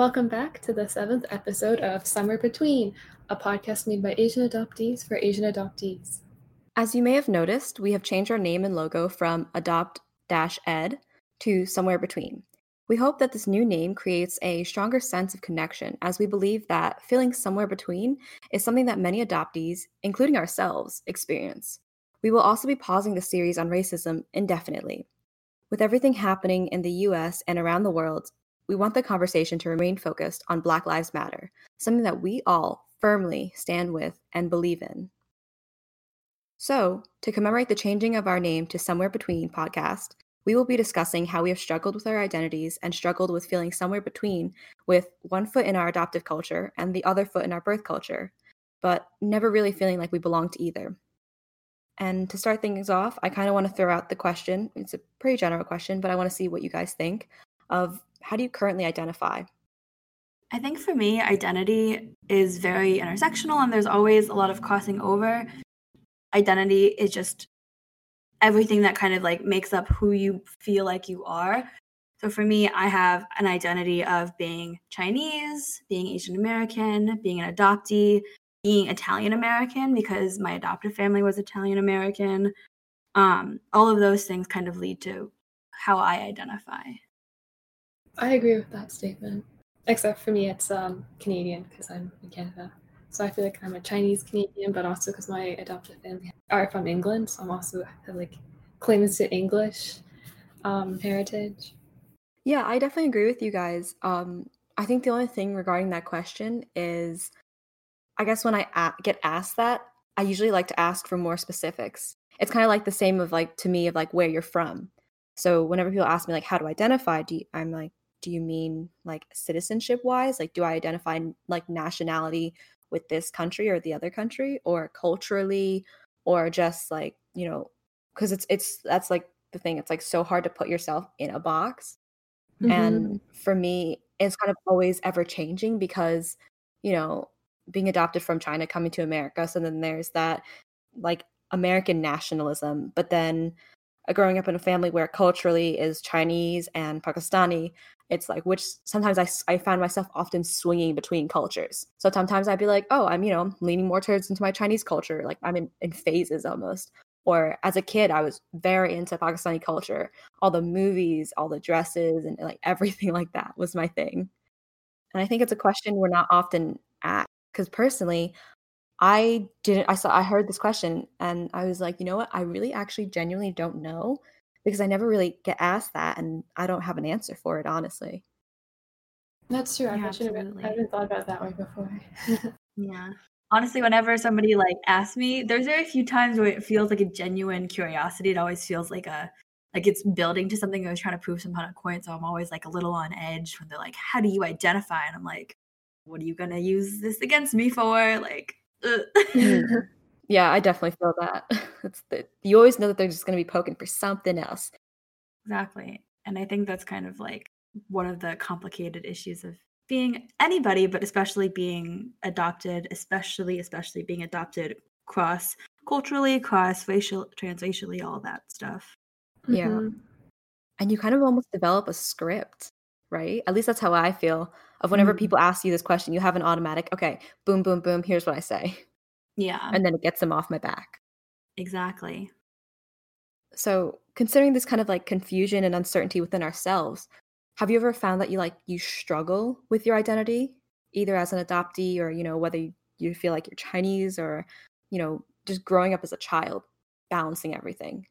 Welcome back to the seventh episode of Somewhere Between, a podcast made by Asian adoptees for Asian adoptees. As you may have noticed, we have changed our name and logo from Adopt Ed to Somewhere Between. We hope that this new name creates a stronger sense of connection, as we believe that feeling somewhere between is something that many adoptees, including ourselves, experience. We will also be pausing the series on racism indefinitely. With everything happening in the US and around the world, we want the conversation to remain focused on Black Lives Matter, something that we all firmly stand with and believe in. So, to commemorate the changing of our name to Somewhere Between podcast, we will be discussing how we have struggled with our identities and struggled with feeling somewhere between, with one foot in our adoptive culture and the other foot in our birth culture, but never really feeling like we belong to either. And to start things off, I kind of want to throw out the question. It's a pretty general question, but I want to see what you guys think of how do you currently identify? I think for me, identity is very intersectional and there's always a lot of crossing over. Identity is just everything that kind of like makes up who you feel like you are. So for me, I have an identity of being Chinese, being Asian American, being an adoptee, being Italian American because my adoptive family was Italian American. Um, all of those things kind of lead to how I identify. I agree with that statement. Except for me, it's um, Canadian because I'm in Canada. So I feel like I'm a Chinese Canadian, but also because my adoptive family are from England, so I'm also like claims to English um, heritage. Yeah, I definitely agree with you guys. Um, I think the only thing regarding that question is I guess when I a- get asked that, I usually like to ask for more specifics. It's kind of like the same of like to me of like where you're from. So whenever people ask me like how to identify, do you, I'm like, do you mean like citizenship wise? Like, do I identify like nationality with this country or the other country, or culturally, or just like you know, because it's it's that's like the thing. It's like so hard to put yourself in a box, mm-hmm. and for me, it's kind of always ever changing because you know being adopted from China coming to America. So then there's that like American nationalism, but then Uh, growing up in a family where culturally is Chinese and Pakistani, it's like which sometimes I, I find myself often swinging between cultures. So sometimes I'd be like, oh, I'm you know leaning more towards into my Chinese culture, like I'm in, in phases almost. Or as a kid, I was very into Pakistani culture, all the movies, all the dresses, and like everything like that was my thing. And I think it's a question we're not often asked because personally i didn't i saw i heard this question and i was like you know what? I really actually genuinely don't know because i never really get asked that and i don't have an answer for it honestly. That's true yeah, i should have i haven't thought about that way before. Yeah. Honestly whenever somebody like asks me there's very few times where it feels like a genuine curiosity. It always feels like a like it's building to something i was trying to prove some kind of point so i'm always like a little on edge when they're like how do you identify? And i'm like what are you gonna use this against me for? Like, mm-hmm. yeah, I definitely feel that. It's the, you always know that they're just gonna be poking for something else. Exactly, and I think that's kind of like one of the complicated issues of being anybody, but especially being adopted, especially especially being adopted cross culturally, cross racial, transracially, all that stuff. Yeah. Mm-hmm. And you kind of almost develop a script, right? At least that's how I feel of whenever mm. people ask you this question, you have an automatic, okay, boom, boom, boom, here's what I say. Yeah. And then it gets them off my back. Exactly. So, considering this kind of like confusion and uncertainty within ourselves, have you ever found that you like you struggle with your identity, either as an adoptee or, you know, whether you feel like you're Chinese or, you know, just growing up as a child, balancing everything?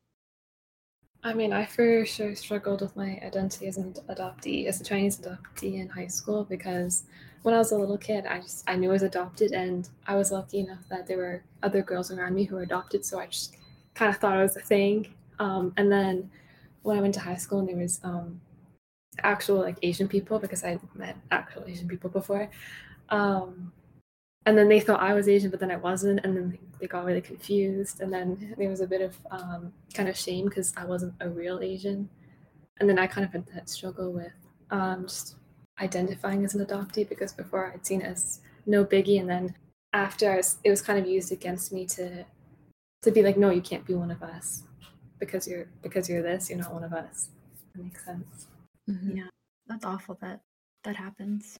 I mean, I for sure struggled with my identity as an adoptee, as a Chinese adoptee in high school, because when I was a little kid, I just I knew I was adopted, and I was lucky enough that there were other girls around me who were adopted, so I just kind of thought it was a thing. Um, and then when I went to high school, and there was um, actual like Asian people, because I met actual Asian people before. Um, and then they thought I was Asian, but then I wasn't, and then they got really confused. And then there was a bit of um, kind of shame because I wasn't a real Asian. And then I kind of had that struggle with um, just identifying as an adoptee because before I'd seen it as no biggie, and then after was, it was kind of used against me to to be like, no, you can't be one of us because you're because you're this, you're not one of us. That makes sense. Mm-hmm. Yeah, that's awful that that happens.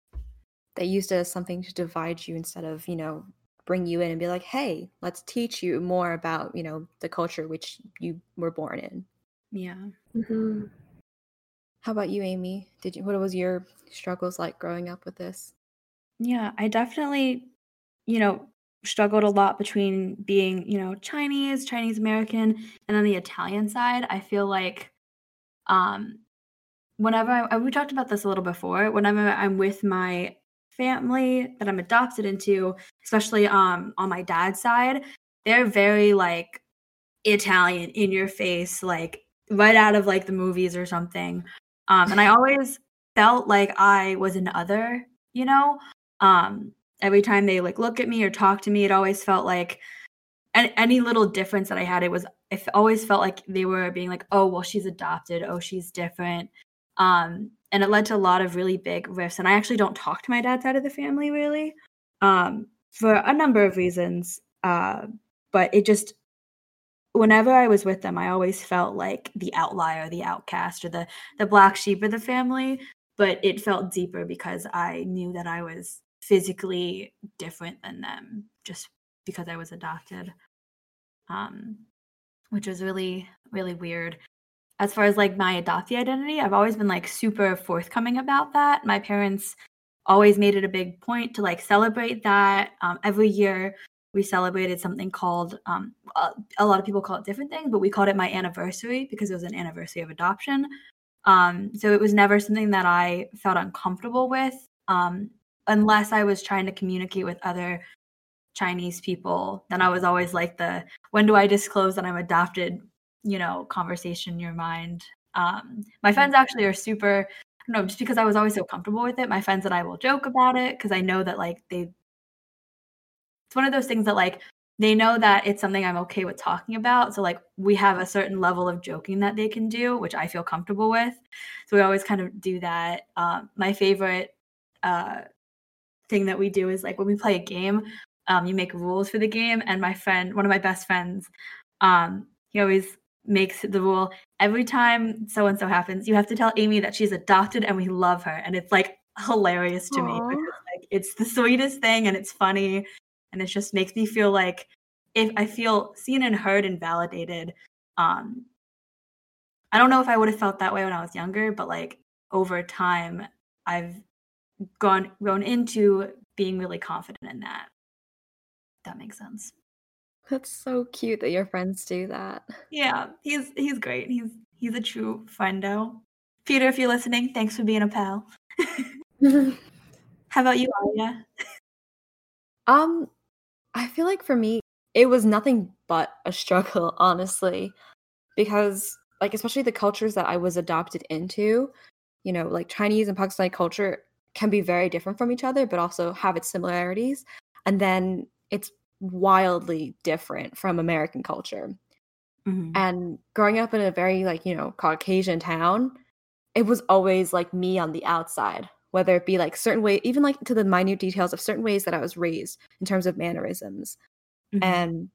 They used it as something to divide you instead of, you know, bring you in and be like, hey, let's teach you more about, you know, the culture which you were born in. Yeah. hmm How about you, Amy? Did you what was your struggles like growing up with this? Yeah, I definitely, you know, struggled a lot between being, you know, Chinese, Chinese American, and on the Italian side, I feel like um whenever I, we talked about this a little before, whenever I'm with my family that I'm adopted into, especially um on my dad's side, they're very like Italian in your face, like right out of like the movies or something. Um, and I always felt like I was an other, you know. Um, every time they like look at me or talk to me, it always felt like any, any little difference that I had, it was it always felt like they were being like, oh well, she's adopted, oh she's different. Um, and it led to a lot of really big rifts. And I actually don't talk to my dad's side of the family really, um, for a number of reasons. Uh, but it just whenever I was with them, I always felt like the outlier, the outcast, or the the black sheep of the family. But it felt deeper because I knew that I was physically different than them, just because I was adopted. Um, which was really really weird. As far as like my adoptee identity, I've always been like super forthcoming about that. My parents always made it a big point to like celebrate that. Um, every year we celebrated something called um, a, lot of people call it different things but we called it my anniversary because it was an anniversary of adoption um, so it was never something that i felt uncomfortable with um, unless i was trying to communicate with other chinese people then i was always like the when do i disclose that i'm adopted you know conversation in your mind um, my friends actually are super no just because i was always so comfortable with it my friends and i will joke about it because i know that like they it's one of those things that like they know that it's something I'm okay with talking about. So like we have a certain level of joking that they can do, which I feel comfortable with. So we always kind of do that. Um, my favorite uh, thing that we do is like when we play a game, um, you make rules for the game. And my friend, one of my best friends, um, he always makes the rule every time so and so happens, you have to tell Amy that she's adopted and we love her. And it's like hilarious to Aww. me because like it's the sweetest thing and it's funny and it just makes me feel like if I feel seen and heard and validated. Um, I don't know if I would have felt that way when I was younger, but like over time, I've gone grown into being really confident in that. That makes sense. That's so cute that your friends do that. Yeah, he's he's great. He's he's a true friendo. Peter, if you're listening, thanks for being a pal. How about you, Alia? Um, I feel like for me, it was nothing but a struggle, honestly, because like especially the cultures that I was adopted into, you know, like Chinese and Pakistani culture can be very different from each other, but also have its similarities. And then it's wildly different from American culture. Mm-hmm. And growing up in a very like, you know, Caucasian town, it was always like me on the outside whether it be like certain way even like to the minute details of certain ways that i was raised in terms of mannerisms mm-hmm. and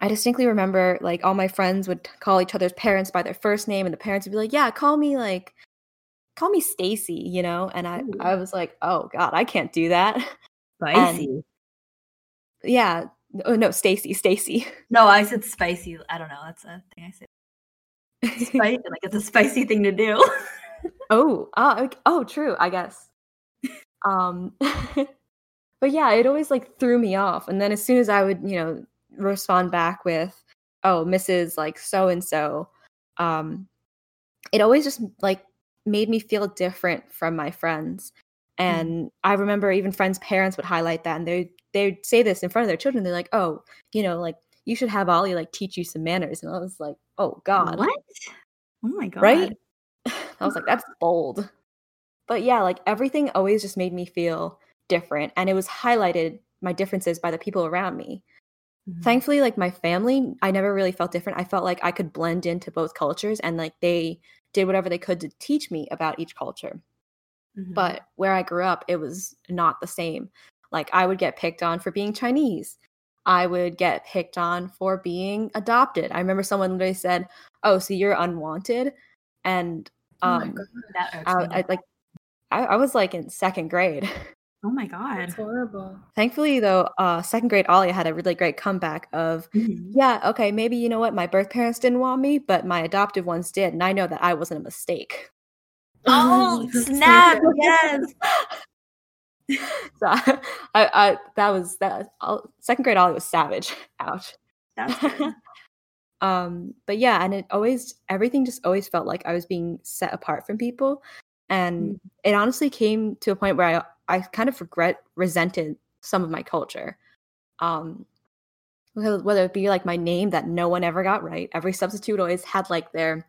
i distinctly remember like all my friends would call each other's parents by their first name and the parents would be like yeah call me like call me stacy you know and i Ooh. i was like oh god i can't do that spicy yeah oh no stacy stacy no i said spicy i don't know that's a thing i said spicy like it's a spicy thing to do Oh, uh, oh, true. I guess. Um, but yeah, it always like threw me off. And then as soon as I would, you know, respond back with, "Oh, Mrs. like so and so," um, it always just like made me feel different from my friends. Mm. And mm. I remember even friends' parents would highlight that, and they they'd say this in front of their children. They're like, "Oh, you know, like you should have Ollie like teach you some manners." And I was like, "Oh God, what? Oh my God, right?" I was like, that's bold. But yeah, like everything always just made me feel different. And it was highlighted my differences by the people around me. Mm-hmm. Thankfully, like my family, I never really felt different. I felt like I could blend into both cultures and like they did whatever they could to teach me about each culture. Mm-hmm. But where I grew up, it was not the same. Like I would get picked on for being Chinese. I would get picked on for being adopted. I remember someone literally said, "Oh, so you're unwanted," and Oh um, oh I, I, like I, I, was like in second grade. Oh my god. That's horrible. Thankfully, though, uh, second grade Alia had a really great comeback of, Mhm. yeah, okay, maybe you know what, my birth parents didn't want me, but my adoptive ones did, and I know that I wasn't a mistake. Oh, snap. yes. So I, I that was that I'll- second grade Ollie was savage. Ouch. Um, but yeah, and it always everything just always felt like I was being set apart from people, and it honestly came to a point where I I kind of regret resented some of my culture. Um, whether whether it be like my name that no one ever got right. Every substitute always had like their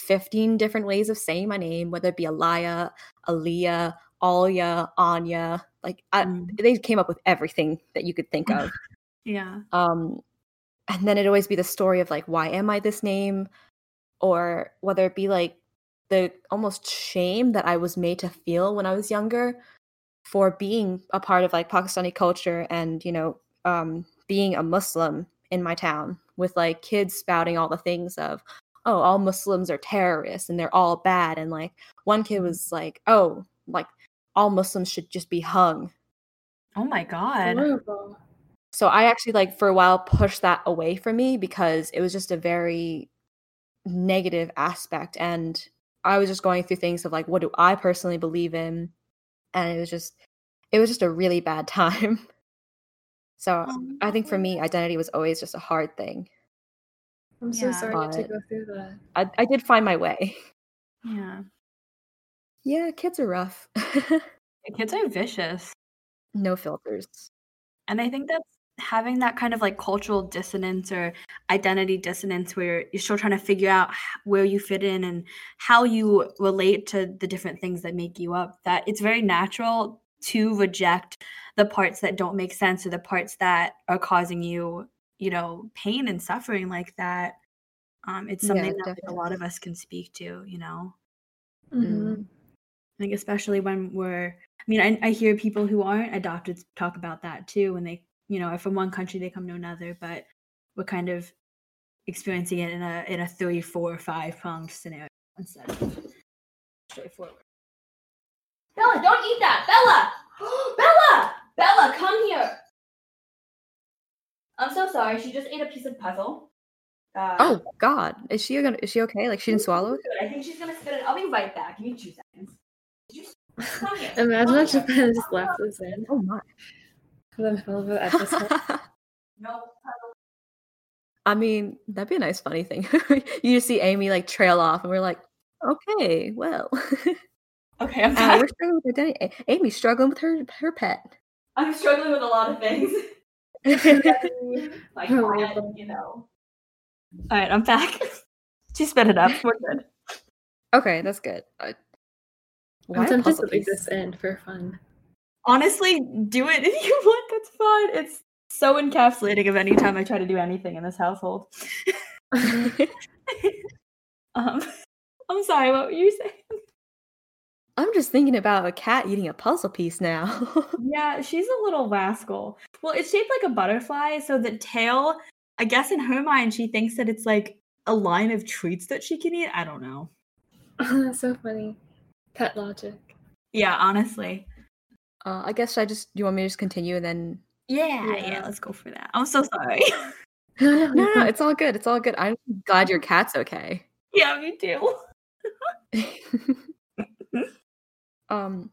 15 different ways of saying my name, whether it be Alaya, Aaliyah, Alia, Anya. Like I, Mm. they came up with everything that you could think of. yeah. um, and then it'd always be the story of like, why am I this name? Or whether it be like the almost shame that I was made to feel when I was younger for being a part of like Pakistani culture and, you know, um, being a Muslim in my town with like kids spouting all the things of, oh, all Muslims are terrorists and they're all bad. And like one kid was like, oh, like all Muslims should just be hung. Oh my god. Horrible. So I actually like for a while pushed that away from me because it was just a very negative aspect and I was just going through things of like what do I personally believe in and it was just it was just a really bad time. So Oh, I think for me identity was always just a hard thing. I'm so Yeah. sorry you had to go through that. I I did find my way. Yeah. Yeah, kids are rough. Kids are vicious. no filters. And I think that's having that kind of like cultural dissonance or identity dissonance where you're still trying to figure out where you fit in and how you relate to the different things that make you up. That it's very natural to reject the parts that don't make sense or the parts that are causing you, you know, pain and suffering like that. Um, it's Yeah, something that like, a lot of us can speak to, you know. Mhm. I think especially when we're I mean, I, I hear people who aren't adopted talk about that too when they, you know, are from one country they come to another, but we're kind of experiencing it in a in a three, four, five pronged scenario instead of straightforward. Bella, don't eat that! Bella! Bella! Bella, come here! I'm so sorry. She just ate a piece of puzzle. Uh, Oh God, is she gonna? Is she okay? Like she didn't swallow it? I think she's gonna spit it. I'll be right back. Give me two seconds. Did you Imagine Come if here. Japan just left this in Oh my. for the middle of the episode. No. I mean, that'd be a nice funny thing. you just see Amy like trail off, and we're like, okay, well, Okay, I'm uh, back. we're struggling with identity. A- Amy's struggling with her her pet. I'm struggling with a lot of things. like, Oh, quiet, you know. All right, I'm back. she spit it up. We're good. okay, that's good. Uh, why I'm a tempted to puzzle leave piece? this in for fun. Honestly, do it if you want. That's fine. It's so encapsulating of any time I try to do anything in this household. Um, I'm sorry. What were you saying? I'm just thinking about a cat eating a puzzle piece now. Yeah, she's a little rascal. Well, it's shaped like a butterfly, so the tail, I guess in her mind, she thinks that it's like a line of treats that she can eat. I don't know. That's so funny. Pet logic. Yeah, honestly. uh, I guess I just. Do you want me to just continue and then? Yeah, yeah, Yeah. let's go for that. I'm so sorry. No, no, it's all good. It's all good. I'm glad your cat's okay. yeah, me too. um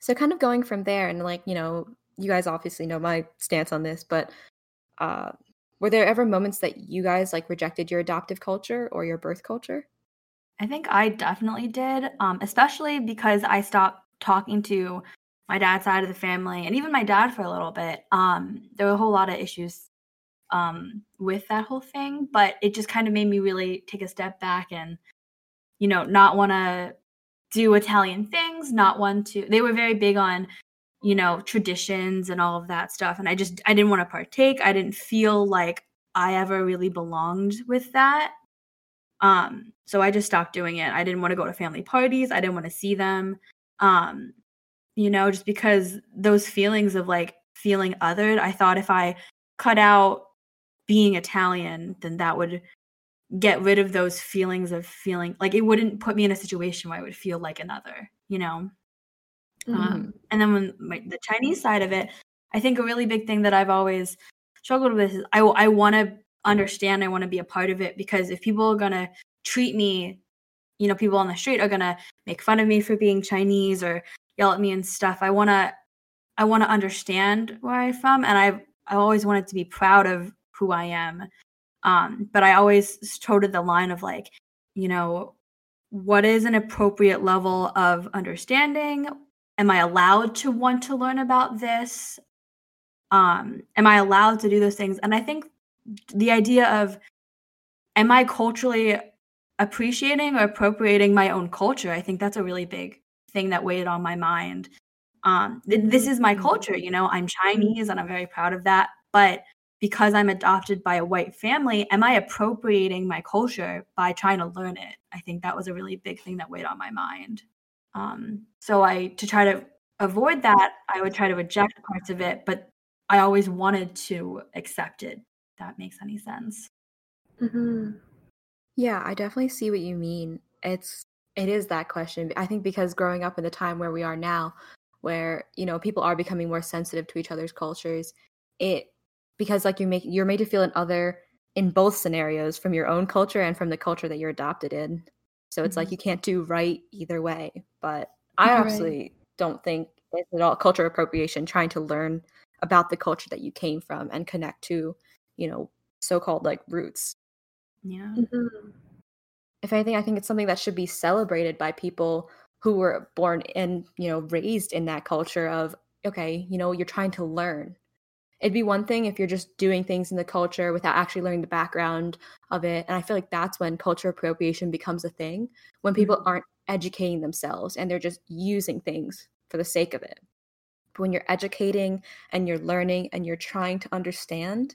so kind of going from there and like you know you guys obviously know my stance on this but uh were there ever moments that you guys like rejected your adoptive culture or your birth culture I think I definitely did, um, especially because I stopped talking to my dad's side of the family and even my dad for a little bit. Um, there were a whole lot of issues um, with that whole thing, but it just kind of made me really take a step back and, you know, not want to do Italian things, not want to. They were very big on, you know, traditions and all of that stuff, and I just I didn't want to partake. I didn't feel like I ever really belonged with that. Um, so I just stopped doing it. I didn't want to go to family parties. I didn't want to see them. Um, you know, just because those feelings of like feeling othered, I thought if I cut out being Italian, then that would get rid of those feelings of feeling like it wouldn't put me in a situation where I would feel like another, you know? Um, mm-hmm. and then when my, the Chinese side of it, I think a really big thing that I've always struggled with is I, I want to understand, I want to be a part of it because if people are going to treat me, you know, people on the street are going to make fun of me for being Chinese or yell at me and stuff. I want to, I want to understand where I'm from. And I've, I always wanted to be proud of who I am. Um, but I always toted the line of like, you know, what is an appropriate level of understanding? Am I allowed to want to learn about this? Um, am I allowed to do those things? And I think the idea of am I culturally appreciating or appropriating my own culture? I think that's a really big thing that weighed on my mind. Um, th- this is my mm-hmm. culture, you know, I'm Chinese and I'm very proud of that. But because I'm adopted by a white family, am I appropriating my culture by trying to learn it? I think that was a really big thing that weighed on my mind. Um, so I to try to avoid that, I would try to reject parts of it, but I always wanted to accept it. That makes any sense. Mm-hmm. Yeah, I definitely see what you mean. It's it is that question. I think because growing up in the time where we are now, where you know people are becoming more sensitive to each other's cultures, it because like you make you're made to feel an other in both scenarios from your own culture and from the culture that you're adopted in. So it's mm-hmm. like you can't do right either way. But I right. absolutely don't think it's at all culture appropriation trying to learn about the culture that you came from and connect to, you know, so-called like roots. Yeah. Mm-hmm. If anything, I think it's something that should be celebrated by people who were born and, you know, raised in that culture of, okay, you know, you're trying to learn it'd be one thing if you're just doing things in the culture without actually learning the background of it and i feel like that's when culture appropriation becomes a thing when people mm-hmm. aren't educating themselves and they're just using things for the sake of it but when you're educating and you're learning and you're trying to understand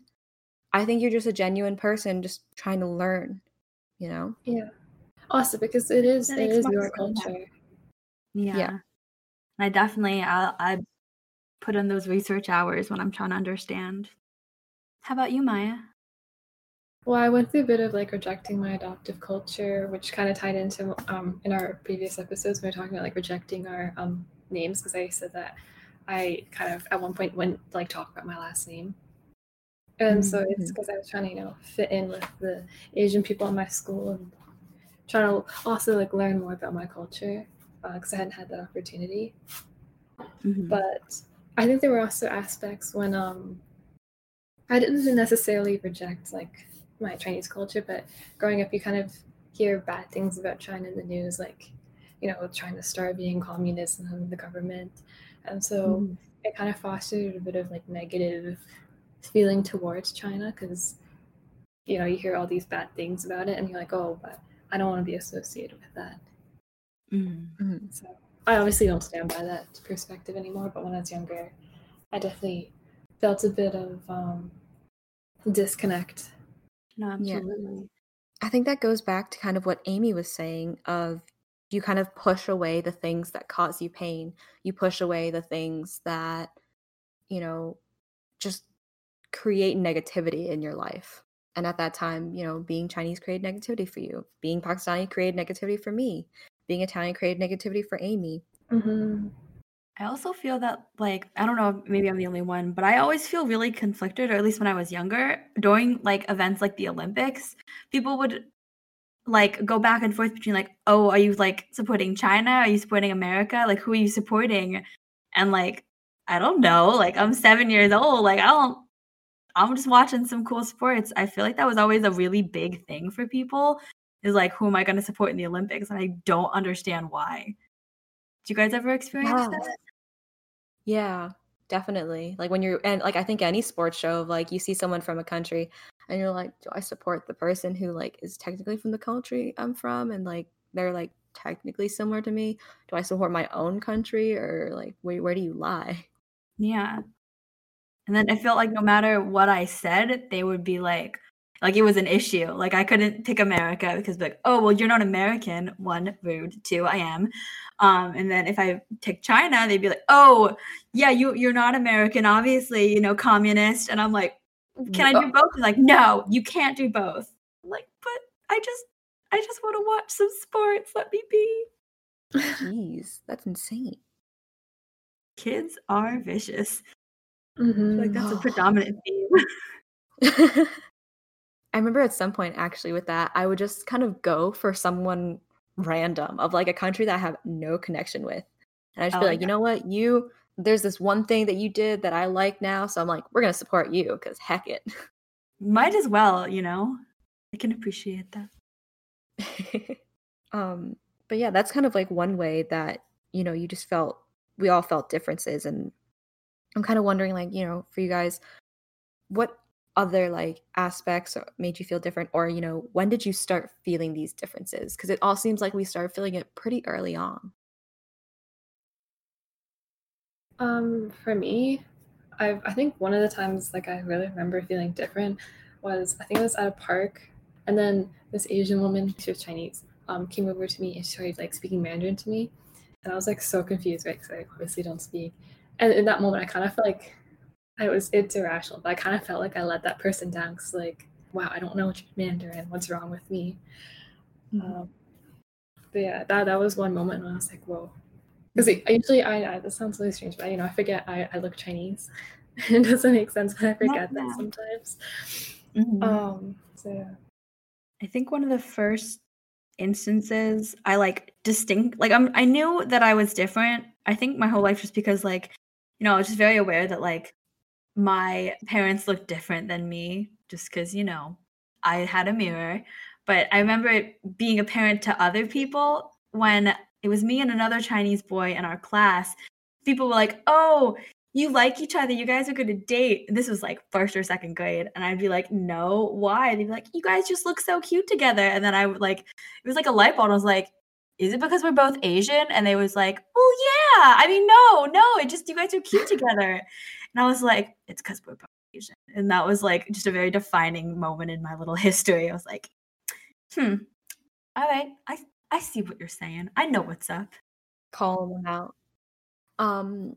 i think you're just a genuine person just trying to learn you know yeah also because it is that it is your culture yeah. yeah. I definitely I I put in those research hours when I'm trying to understand. How about you, Maya? Well, I went through a bit of like rejecting my adoptive culture, which kind of tied into um, in our previous episodes. We were talking about like rejecting our um, names because I said that I kind of at one point went like talk about my last name, and mm-hmm. so it's because I was trying to you know fit in with the Asian people in my school and trying to also like learn more about my culture because uh, I hadn't had that opportunity. Mm-hmm. But I think there were also aspects when um I didn't necessarily reject like my Chinese culture, but growing up you kind of hear bad things about China in the news, like, you know, China starving, communism, the government. And so mm. it kind of fostered a bit of like negative feeling towards China because you know, you hear all these bad things about it and you're like, oh, but I don't want to be associated with that. Mm-hmm. So I obviously don't stand by that perspective anymore, but when I was younger, I definitely felt a bit of um, disconnect. No, absolutely. Yeah. I think that goes back to kind of what Amy was saying of you kind of push away the things that cause you pain. You push away the things that, you know, just create negativity in your life. And at that time, you know, being Chinese created negativity for you. Being Pakistani created negativity for me being Italian created negativity for Amy. Mm-hmm. I also feel that, like, I don't know, maybe I'm the only one, but I always feel really conflicted, or at least when I was younger, during like events like the Olympics, people would like go back and forth between like, oh, are you like supporting China? Are you supporting America? Like, who are you supporting? And like, I don't know. Like, I'm seven years old. Like, I don't. I'm just watching some cool sports. I feel like that was always a really big thing for people is like, who am I going to support in the Olympics? And I don't understand why. Do you guys ever experience yeah. that? Yeah, definitely. Like when you're, and like I think any sports show, like you see someone from a country and you're like, do I support the person who like is technically from the country I'm from? And like they're like technically similar to me. Do I support my own country or like where, where do you lie? Yeah. And then I felt like no matter what I said, they would be like, like it was an issue. Like I couldn't pick America because like, oh well, you're not American. One, rude. Two, I am. Um, and then if I pick China, they'd be like, oh yeah, you you're not American, obviously, you know, communist. And I'm like, can I do both? like, no, you can't do both. I'm like, but I just I just want to watch some sports. Let me be. Jeez, that's insane. kids are vicious. Mm-hmm. like that's a Oh. predominant theme. I remember at some point actually with that, I would just kind of go for someone random of like a country that I have no connection with. And I'd just be Oh, like, you know what, you there's this one thing that you did that I like now. So I'm like, we're gonna support you because heck it. Might as well, you know. I can appreciate that. um, but yeah, that's kind of like one way that, you know, you just felt we all felt differences and I'm kind of wondering like, you know, for you guys, what other like aspects made you feel different? Or you know when did you start feeling these differences? Because it all seems like we started feeling it pretty early on. Um, for me, I I think one of the times like I really remember feeling different was I think I was at a park, and then this Asian woman, she was Chinese, um, came over to me and started like speaking Mandarin to me, and I was like so confused, right? Because I obviously don't speak, and in that moment I kind of felt like I was it's irrational, but I kind of felt like I let that person down. Cause like, wow, I don't know what Mandarin. What's wrong with me? Um, but yeah, that that was one moment when I was like, whoa. Because usually I, I this sounds really strange, but you know I forget I, I look Chinese. it doesn't make sense, but I forget yeah. that sometimes. Mhm. Um. So yeah. I think one of the first instances I like distinct like I'm I knew that I was different. I think my whole life just because like you know, I was just very aware that like my parents looked different than me just cuz you know, I had a mirror. But I remember being parent to other people when it was me and another Chinese boy in our class. People were like, "Oh, you like each other. You guys are going to date." This was like first or second grade, and I'd be like, "No, why?" They'd be like, "You guys just look so cute together." And then I would like, it was like a light bulb. I was like, "Is it because we're both Asian?" And they was like, "Oh yeah." I mean, no, no, it just you guys are cute together. And I was like, "It's because we're both Asian." And that was like just a very defining moment in my little history. I was like, "Hmm, all right, I I see what you're saying. I know what's up." calling them out um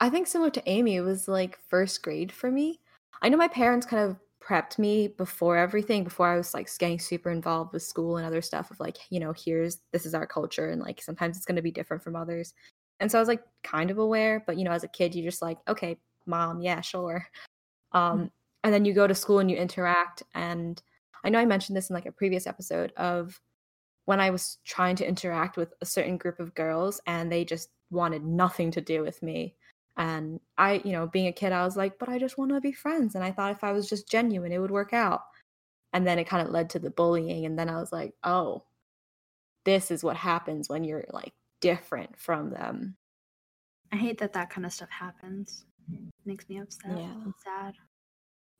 i think similar to amy it was like first grade for me i know my parents kind of prepped me before everything before i was like getting super involved with school and other stuff of like you know here's this is our culture and like sometimes it's going to be different from others. And so i was like kind of aware but you know as a kid you're just like okay mom yeah sure. Um and then you go to school and you interact and i know i mentioned this in like a previous episode of when I was trying to interact with a certain group of girls and they just wanted nothing to do with me. And I, you know, being a kid, I was like, but I just want to be friends. And I thought if I was just genuine, it would work out. And then it kind of led to the bullying. And then I was like, oh, this is what happens when you're like different from them. I hate that that kind of stuff happens. makes me upset Yeah. and sad.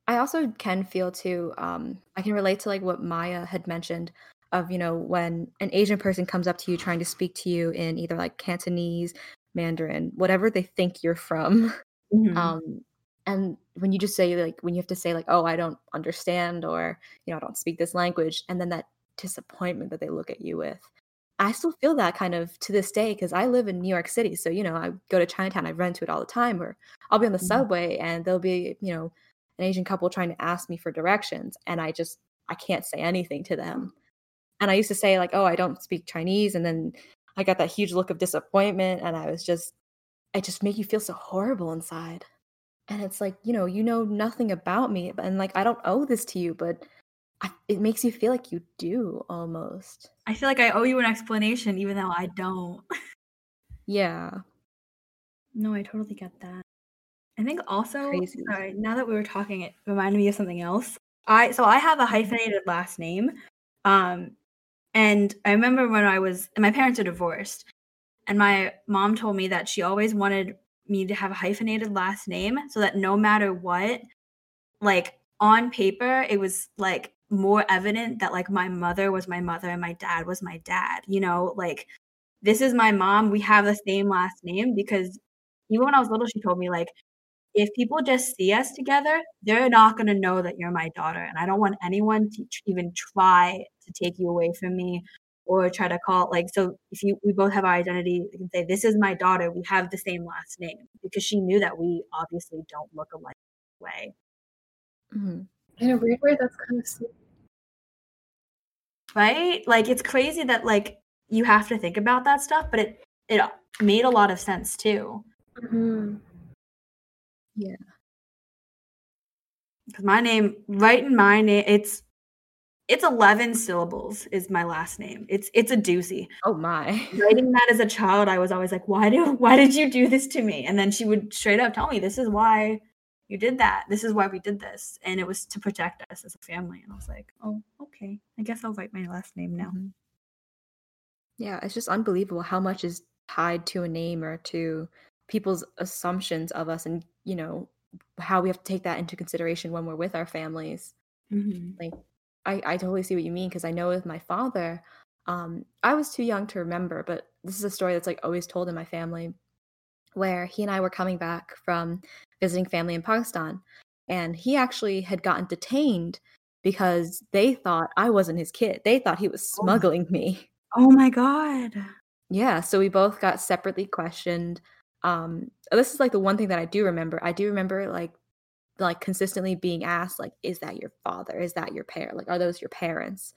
I also can feel too, um, I can relate to like what Maya had mentioned of, you know, when an Asian person comes up to you trying to speak to you in either like Cantonese, Mandarin, whatever they think you're from. Mhm. Um, and when you just say like when you have to say like, oh, I don't understand or you know, I don't speak this language, and then that disappointment that they look at you with. I still feel that kind of to this day because I live in New York City. So, you know, I go to Chinatown, I run into it all the time, or I'll be on the Mhm. subway and there'll be, you know, an Asian couple trying to ask me for directions. And I just, I can't say anything to them. And I used to say, like, oh, I don't speak Chinese. And then I got that huge look of disappointment. And I was just, it just make you feel so horrible inside. And it's like, you know, you know nothing about me. And like, I don't owe this to you, but I, it makes you feel like you do almost. I feel like I owe you an explanation, even though I don't. Yeah. No, I totally get that. I think also, Crazy. sorry, now that we were talking, it reminded me of something else. I so I have a hyphenated last name, um, and I remember when I was, my parents are divorced, and my mom told me that she always wanted me to have a hyphenated last name so that no matter what, like on paper, it was like more evident that like my mother was my mother and my dad was my dad. You know, like this is my mom. We have the same last name because even when I was little, she told me like if people just see us together, they're not going to know that you're my daughter. And I don't want anyone to even try to take you away from me or try to call like so if you we both have our identity you can say this is my daughter we have the same last name because she knew that we obviously don't look alike way Mhm. In a weird way, that's kind of sweet. right like it's crazy that like you have to think about that stuff but it it made a lot of sense too hmm Yeah. Because my name, right in my name, it's it's 11 syllables is my last name. It's it's a doozy. Oh my. Writing that as a child, I was always like, why do why did you do this to me? And then she would straight up tell me, this is why you did that. This is why we did this. And it was to protect us as a family. And I was like, oh, okay. I guess I'll write my last name now. Mhm. Yeah, it's just unbelievable how much is tied to a name or to people's assumptions of us and, you know, how we have to take that into consideration when we're with our families. Mhm. Like I I totally see what you mean because I know with my father, um, I was too young to remember, but this is a story that's like always told in my family where he and I were coming back from visiting family in Pakistan and he actually had gotten detained because they thought I wasn't his kid. They thought he was Oh smuggling me. oh my God. Yeah, so we both got separately questioned. Um, this is like the one thing that I do remember. I do remember like like consistently being asked like, "Is that your father? Is that your parent? Like, are those your parents?"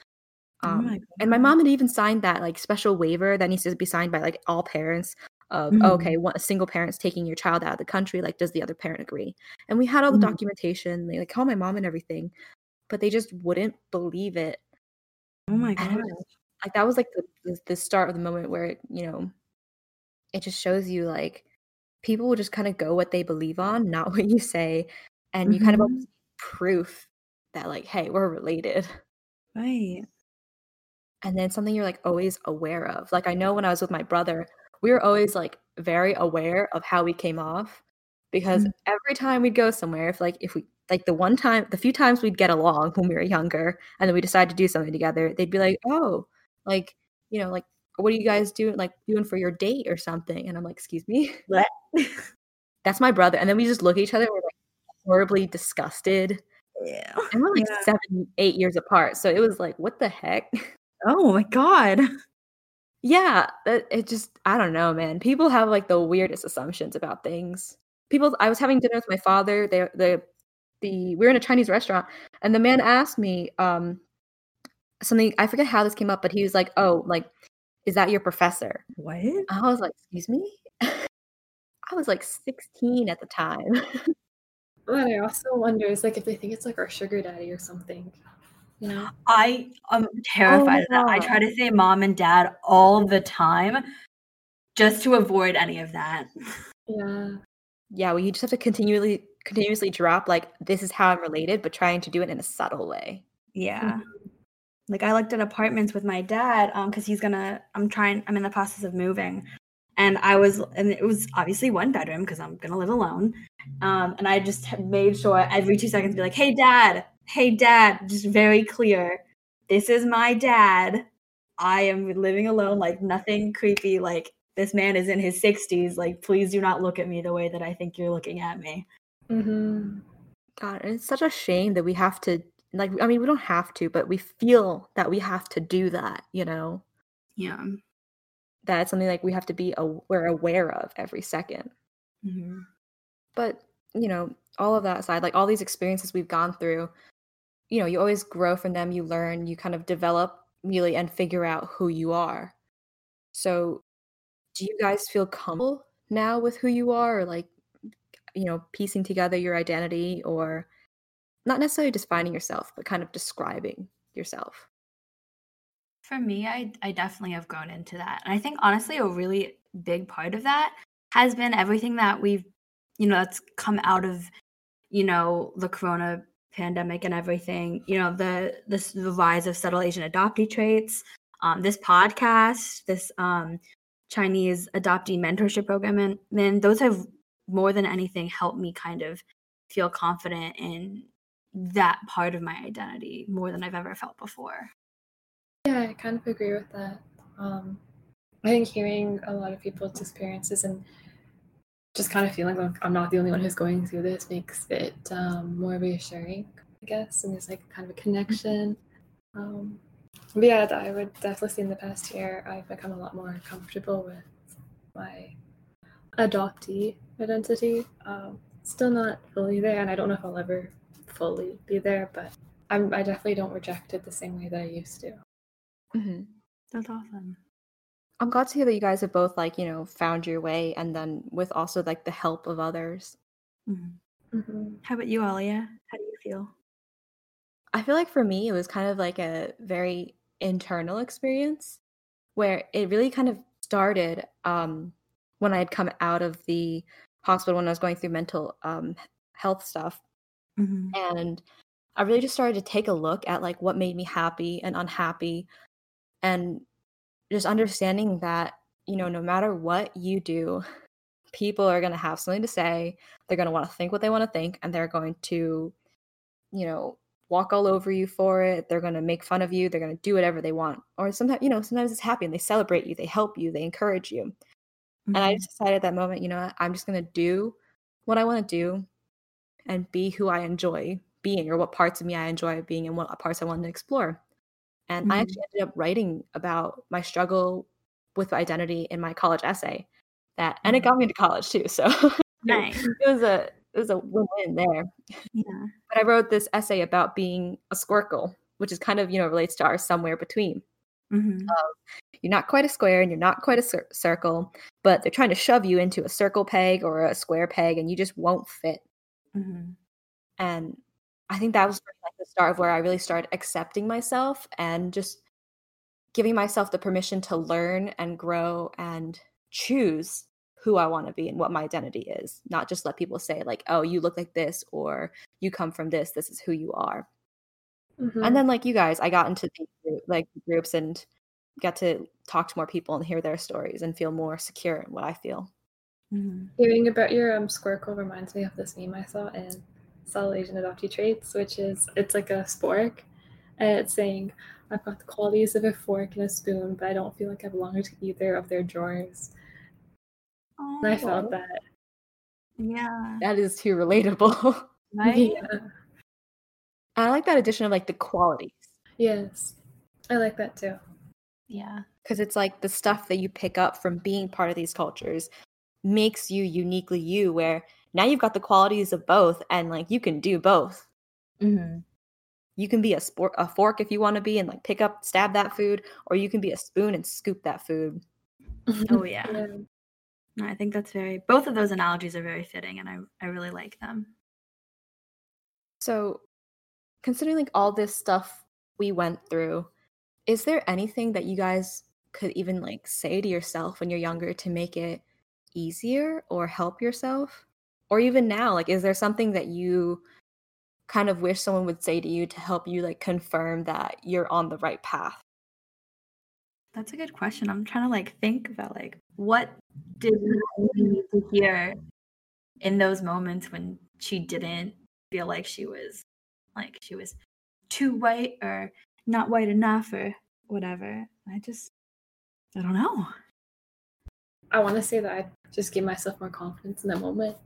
Oh Um, my and my mom had even signed that like special waiver that needs to be signed by like all parents of oh, Mhm. okay, one a single parent's taking your child out of the country. Like, does the other parent agree? And we had all the Mhm. documentation. They like called my mom and everything, but they just wouldn't believe it. Oh my And I don't God. Like that was like the the, the start of the moment where it, you know it just shows you like people will just kind of go what they believe on, not what you say, and you kind of Mhm. almost need proof that like, hey, we're related. Right. And then something you're like always aware of. Like I know when I was with my brother, we were always like very aware of how we came off because Mhm. every time we'd go somewhere, if like if we like the one time, the few times we'd get along when we were younger, and then we decided to do something together, they'd be like, "Oh, like you know, like what are you guys doing? Like doing for your date or something?" And I'm like, "Excuse me." What? That's my brother, and then we just look at each other, we're, horribly disgusted, Yeah. and we're, like, Yeah. 7, 8 years apart, so it was like, "What the heck?" Oh my God. Yeah, it it just I don't know, man. People have, like, the weirdest assumptions about things. People I was having dinner with my father, they the the we were in a Chinese restaurant, and the man asked me, um, something I forget how this came up, but he was like, "Oh, like, is that your professor?" What? I was like, "Excuse me?" I was, like, 16 at the time. But I also wonder is like if they think it's like our sugar daddy or something, you know? I am Oh terrified of that. I try to say mom and dad all the time just to avoid any of that. Yeah. Yeah, well, you just have to continually continuously drop, like, "This is how I'm related," but trying to do it in a subtle way. Yeah. Like I looked at apartments with my dad um cuz he's going to I'm trying I'm in the process of moving. And I was and it was obviously one bedroom cuz I'm going to live alone. Um and I just made sure every 2 seconds be like, "Hey dad. Hey dad." Just very clear. This is my dad. I am living alone like nothing creepy like this man is in his 60s like please do not look at me the way that I think you're looking at me. Mhm. God, and it's such a shame that we have to like, I mean, we don't have to, but we feel that we have to do that, you know? Yeah. That it's something like we have to be we're aware of every second. Mhm. But, you know, all of that aside, like all these experiences we've gone through, you know, you always grow from them, you learn, you kind of develop really and figure out who you are. So, do you guys feel comfortable now with who you are or like, you know, piecing together your identity or not necessarily defining yourself, but kind of describing yourself? For me, I I definitely have grown into that. And I think honestly a really big part of that has been everything that we've you know, that's come out of, you know, the corona pandemic and everything. You know, the this the rise of subtle Asian adoptee traits, um, this podcast, this um Chinese adoptee mentorship program and then those have more than anything helped me kind of feel confident in that part of my identity more than I've ever felt before. Yeah, I kind of agree with that. Um, I think hearing a lot of people's experiences and just kind of feeling like I'm not the only one who's going through this makes it um, more reassuring, I guess. And there's like kind of a connection. Um, but yeah, I would definitely say in the past year I've become a lot more comfortable with my adoptee identity. Um, still not fully there, and I don't know if I'll ever fully be there, but I'm, I definitely don't reject it the same way that I used to. Mhm. That's awesome. I'm glad to hear that you guys have both like, you know, found your way and then with also like the help of others. Mhm. Mhm. How about you, Alia? How do you feel? I feel like for me, it was kind of like a very internal experience where it really kind of started um, when I had come out of the hospital when I was going through mental um, health stuff. Mhm. And I really just started to take a look at like what made me happy and unhappy and just understanding that, you know, no matter what you do, people are going to have something to say. They're going to want to think what they want to think and they're going to, you know, walk all over you for it. They're going to make fun of you. They're going to do whatever they want. Or sometimes, you know, sometimes it's happy and they celebrate you, they help you, they encourage you. And I Mhm. just decided at that moment, you know, I'm just going to do what I want to do and be who I enjoy being or what parts of me I enjoy being and what parts I want to explore. And I Mhm. actually ended up writing about my struggle with identity in my college essay. That and it Mhm. got me into college too. So it, Nice. it was a it was a win-win there. Yeah. But I wrote this essay about being a squircle, which is kind of, you know, relates to our somewhere between. Mhm. You're not quite a square and you're not quite a cir- circle, but they're trying to shove you into a circle peg or a square peg and you just won't fit. Mhm. And I think that was like the start of where I really started accepting myself and just giving myself the permission to learn and grow and choose who I want to be and what my identity is, not just let people say like, "Oh, you look like this," or "You come from this. This is who you are." Mhm. And then, like you guys, I got into the like groups and got to talk to more people and hear their stories and feel more secure in what I feel. Mhm. Hearing about your um squircle reminds me of this meme I saw in Subtle Asian Adoptee Traits, which is it's like a spork, and it's saying, "I've got the qualities of a fork and a spoon, but I don't feel like I belong to either of their drawers." And I Oh, felt that. yeah. That is too relatable. Right? Yeah. I like that addition of like the qualities Yes, I like that too. Yeah. because it's like the stuff that you pick up from being part of these cultures makes you uniquely you. Where now you've got the qualities of both, and like you can do both. Mhm. You can be a sport a fork if you want to be and like pick up stab that food, or you can be a spoon and scoop that food. Oh yeah. Yeah. No, I think that's very both of those analogies are very fitting and I I really like them. So, considering like all this stuff we went through, is there anything that you guys could even like say to yourself when you're younger to make it easier or help yourself? Or even now, like is there something that you kind of wish someone would say to you to help you like confirm that you're on the right path? That's a good question. I'm trying to like think about like what did we need to hear in those moments when she didn't feel like she was like she was too white or not white enough or whatever. I just I don't know. I want to say that I just give myself more confidence in that moment,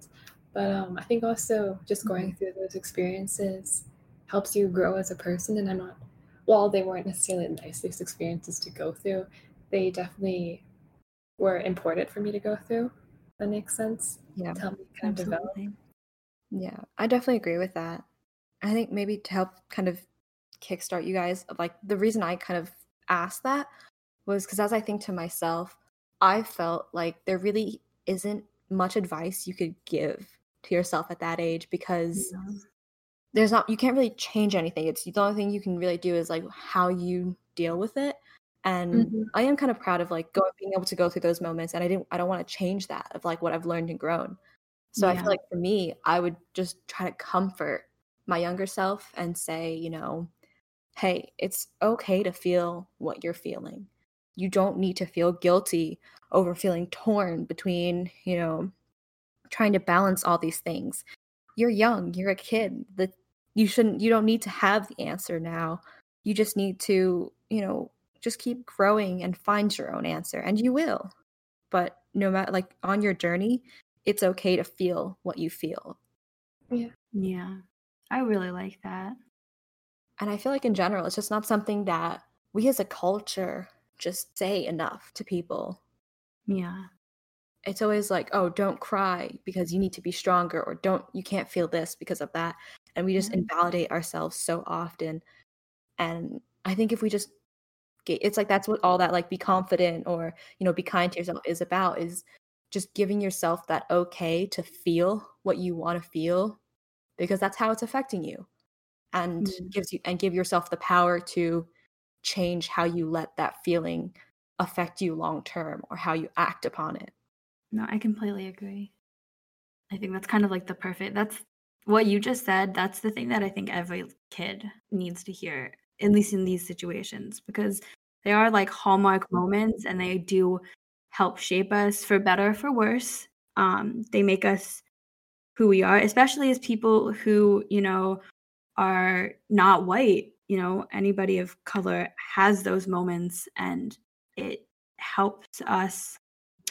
but um, I think also just going through those experiences helps you grow as a person. And I'm not, while they weren't necessarily the nicest experiences to go through, they definitely were important for me to go through. That makes sense. Yeah. To help me kind of develop. Yeah, I definitely agree with that. I think maybe to help kind of kickstart you guys, like the reason I kind of asked that was because as I think to myself, I felt like there really isn't much advice you could give to yourself at that age because Yeah. there's not you can't really change anything. It's the only thing you can really do is like how you deal with it. And Mhm. I am kind of proud of like going being able to go through those moments and I didn't I don't want to change that of like what I've learned and grown. So I feel like for me, I would just try to comfort my younger self and say, you know, hey, it's okay to feel what you're feeling. You don't need to feel guilty over feeling torn between, you know, trying to balance all these things. You're young, you're a kid. The you shouldn't you don't need to have the answer now. You just need to, you know, just keep growing and find your own answer and you will. But no matter like on your journey, it's okay to feel what you feel. Yeah. Yeah. I really like that. And I feel like in general, it's just not something that we as a culture just say enough to people. Yeah. It's always like, oh, don't cry because you need to be stronger, or don't, you can't feel this because of that. And we just Yeah. invalidate ourselves so often. And I think if we just it's like that's what all that like be confident or you know be kind to yourself is about is just giving yourself that okay to feel what you want to feel because that's how it's affecting you and mm-hmm. gives you and give yourself the power to change how you let that feeling affect you long term or how you act upon it. No i completely agree. I think that's kind of like the perfect that's what you just said that's the thing that i think every kid needs to hear at least in these situations because they are like hallmark moments and they do help shape us for better or for worse. Um, they make us who we are especially as people who you know are not white you know anybody of color has those moments and it helps us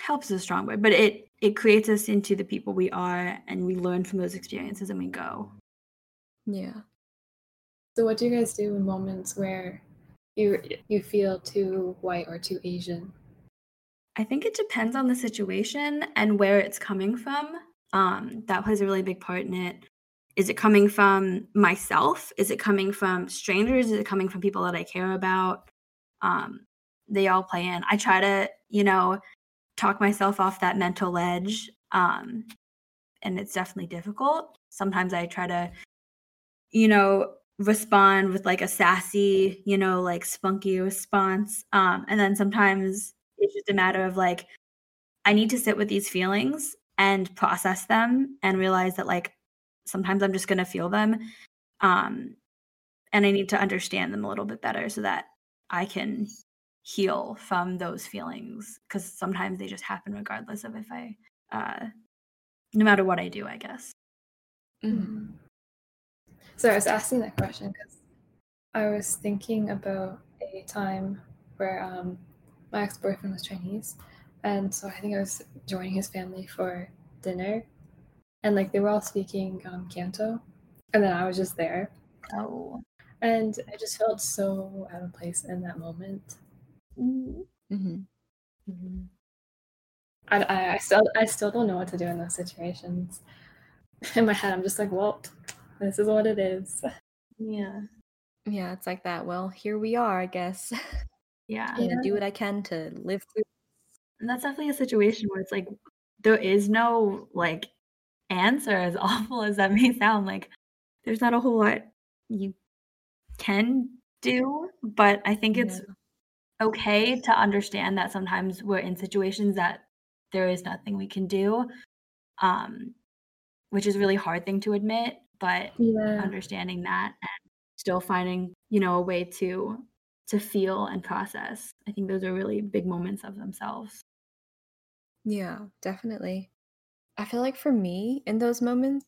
helps a strong word but it it creates us into the people we are and we learn from those experiences and we go yeah so what do you guys do in moments where you you feel too white or too asian I think it depends on the situation and where it's coming from. Um, that plays a really big part in it. Is it coming from myself? Is it coming from strangers? Is it coming from people that I care about? Um, they all play in. I try to, you know, talk myself off that mental edge. Um, and it's definitely difficult. Sometimes I try to, you know, respond with like a sassy, you know, like spunky response. Um, and then sometimes it's just a matter of like, I need to sit with these feelings and process them and realize that like sometimes I'm just going to feel them. Um, and I need to understand them a little bit better so that I can heal from those feelings because sometimes they just happen regardless of if I, uh, no matter what I do, I guess. Mm-hmm. So I was asking that question because I was thinking about a time where um, my ex boyfriend was Chinese, and so I think I was joining his family for dinner, and like they were all speaking um, Canto, and then I was just there. Oh. And I just felt so out of place in that moment. Mm-hmm. Mm-hmm. I, I, I still I still don't know what to do in those situations. In my head, I'm just like, well, this is what it is. Yeah. Yeah, it's like that. Well, here we are, I guess. Yeah. I'm gonna do what I can to live through. And that's definitely a situation where it's like there is no like answer, as awful as that may sound. Like there's not a whole lot you can do, but I think it's yeah. okay to understand that sometimes we're in situations that there is nothing we can do. Um, which is a really hard thing to admit, but yeah. understanding that and still finding, you know, a way to to feel and process. I think those are really big moments of themselves. Yeah, definitely. I feel like for me in those moments,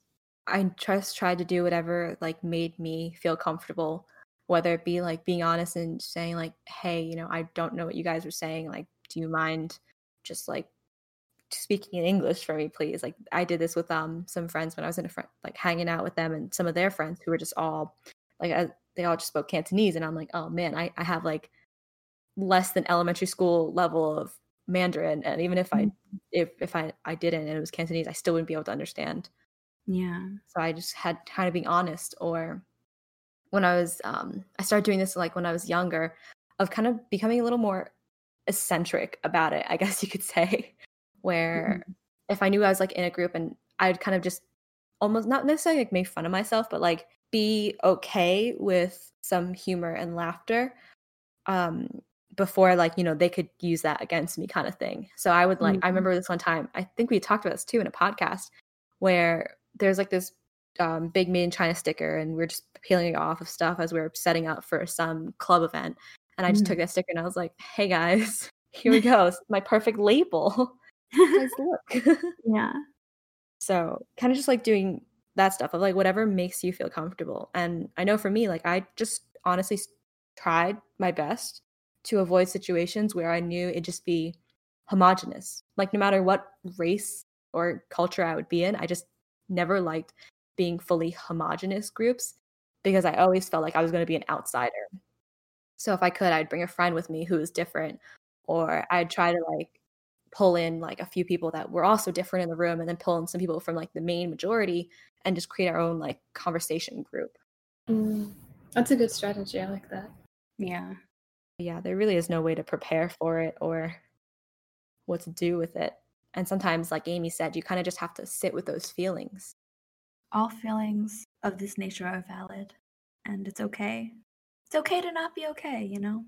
I just tried to do whatever like made me feel comfortable, whether it be like being honest and saying like, "Hey, you know, I don't know what you guys are saying. Like, do you mind just like speaking in English for me, please?" Like I did this with um some friends when I was in a friend like hanging out with them and some of their friends who were just all like they all just spoke Cantonese, and I'm like, oh man, I, I have like less than elementary school level of Mandarin, and even if I mm-hmm. if if I I didn't and it was Cantonese, I still wouldn't be able to understand. Yeah. So I just had kind of being honest, or when I was um I started doing this like when I was younger, of kind of becoming a little more eccentric about it, I guess you could say, where mm-hmm. if I knew I was like in a group and I'd kind of just almost not necessarily like make fun of myself, but like be okay with some humor and laughter um before like you know they could use that against me kind of thing so i would like mm-hmm. i remember this one time i think we talked about this too in a podcast where there's like this um, big made in china sticker and we are just peeling it off of stuff as we are setting up for some club event and i just mm-hmm. took that sticker and i was like hey guys here we go my perfect label guys look yeah so kind of just like doing that stuff of like whatever makes you feel comfortable. And I know for me, like I just honestly tried my best to avoid situations where I knew it'd just be homogenous. Like no matter what race or culture I would be in, I just never liked being fully homogenous groups because I always felt like I was going to be an outsider. So if I could, I'd bring a friend with me who was different, or I'd try to like pull in like a few people that were also different in the room and then pull in some people from like the main majority and just create our own like conversation group mm, that's a good strategy i like that yeah Yeah, there really is no way to prepare for it or what to do with it. And sometimes, like Amy said, you kind of just have to sit with those feelings. All feelings of this nature are valid, and it's okay. It's okay to not be okay, you know?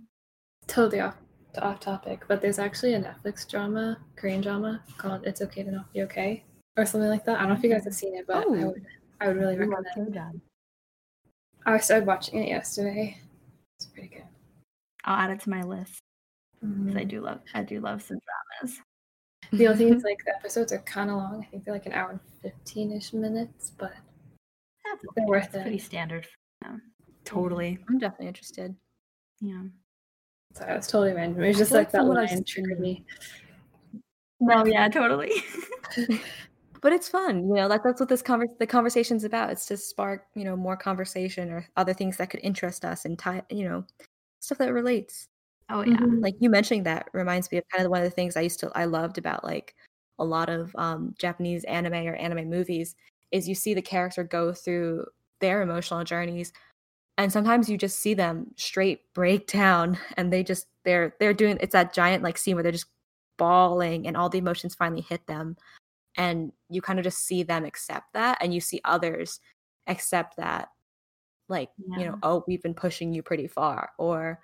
Totally off off topic, but there's actually a Netflix drama, Korean drama called "It's Okay to Not Be Okay" or something like that. I don't know if you guys have seen it, but I Oh. would I would really recommend. it. I started watching it yesterday. It's pretty good. I'll add it to my list because I Mhm. do love I do love some dramas. The only thing is, like, the episodes are kind of long. I think they're like an hour and fifteen-ish minutes, but That's they're worth pretty it. standard. For them. Totally. I'm definitely interested. Yeah. So I was totally random. It was I just like like that from what I've line triggered me. No, yeah, totally. But it's fun, you know, like that's what this conver- the conversation's about. It's to spark, you know, more conversation or other things that could interest us and tie, you know, stuff that relates. oh yeah. Mhm. Like you mentioning that reminds me of kind of one of the things I used to I loved about like a lot of um, Japanese anime or anime movies is you see the character go through their emotional journeys, and sometimes you just see them straight break down, and they just they're they're doing it's that giant like scene where they're just bawling, and all the emotions finally hit them, and you kind of just see them accept that, and you see others accept that, like you know, oh, we've been pushing you pretty far, or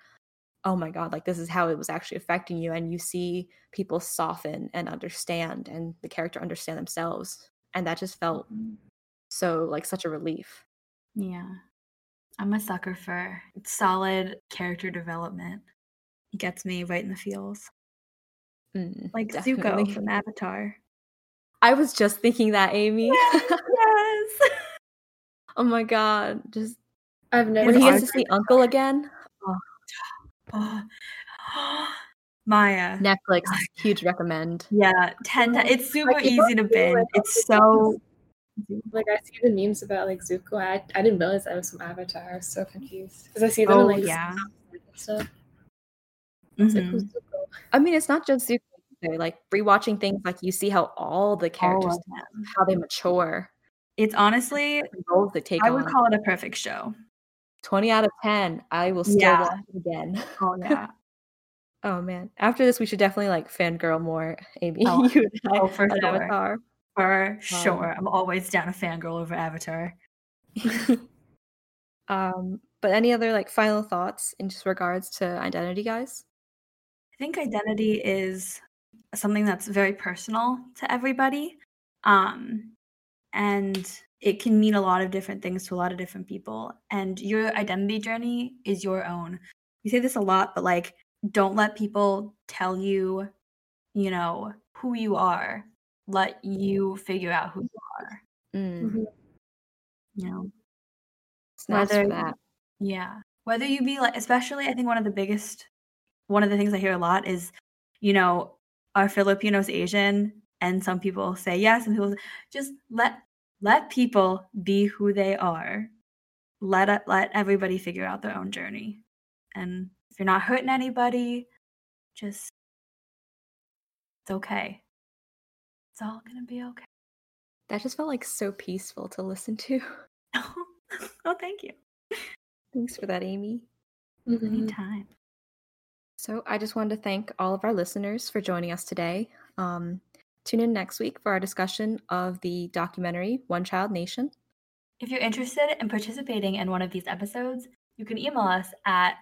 oh my god like this is how it was actually affecting you and you see people soften and understand and the character understand themselves and that just felt so like such a relief Yeah. I'm a sucker for solid character development. It gets me right in the feels. Mm, Like definitely. Zuko from Avatar. i was just thinking that amy yes. oh my god just I've never when he gets to see uncle again Oh. Maya. netflix huge recommend Yeah, 10 Oh, ti- It's super I easy to binge. like, It's so Like I see the memes about like Zuko. I I didn't realize that was from Avatar. I was so confused because I see them Oh, in like yeah. stuff. I was like, mm-hmm. who's Zuko? i mean it's not just Zuko either. like rewatching things like you see how all the characters of them. how they mature It's honestly, the roles they take I on would call it a perfect show. 20 out of 10 i will still Yeah. watch it again Oh yeah. Oh man! After this, we should definitely like fangirl more, Amy. Oh, you and I oh, for sure. Avatar. For sure. I'm always down a fangirl over Avatar. um, but any other like final thoughts in just regards to identity, guys? I think identity is something that's very personal to everybody. Um, and it can mean a lot of different things to a lot of different people. And your identity journey is your own. We say this a lot, but like, don't let people tell you, you know, who you are. Let you figure out who you are. Mm, Mhm. You know, Whether- that. Yeah. Whether you be like, especially, I think one of the biggest, one of the things I hear a lot is, you know, are Filipinos Asian? And some people say yes, and people say, just let let people be who they are. Let let everybody figure out their own journey. And if you're not hurting anybody, just it's okay. It's all gonna be okay. That just felt like so peaceful to listen to. oh, thank you. Thanks for that, Amy. Mhm. Anytime. So I just wanted to thank all of our listeners for joining us today. Um, tune in next week for our discussion of the documentary One Child Nation. If you're interested in participating in one of these episodes, you can email us at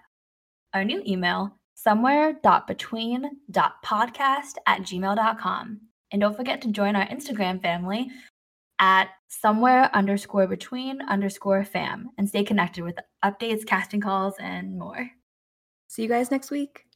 our new email, somewhere.between.podcast at gmail.com. And don't forget to join our Instagram family at somewhere underscore between underscore fam and stay connected with updates, casting calls, and more. See you guys next week.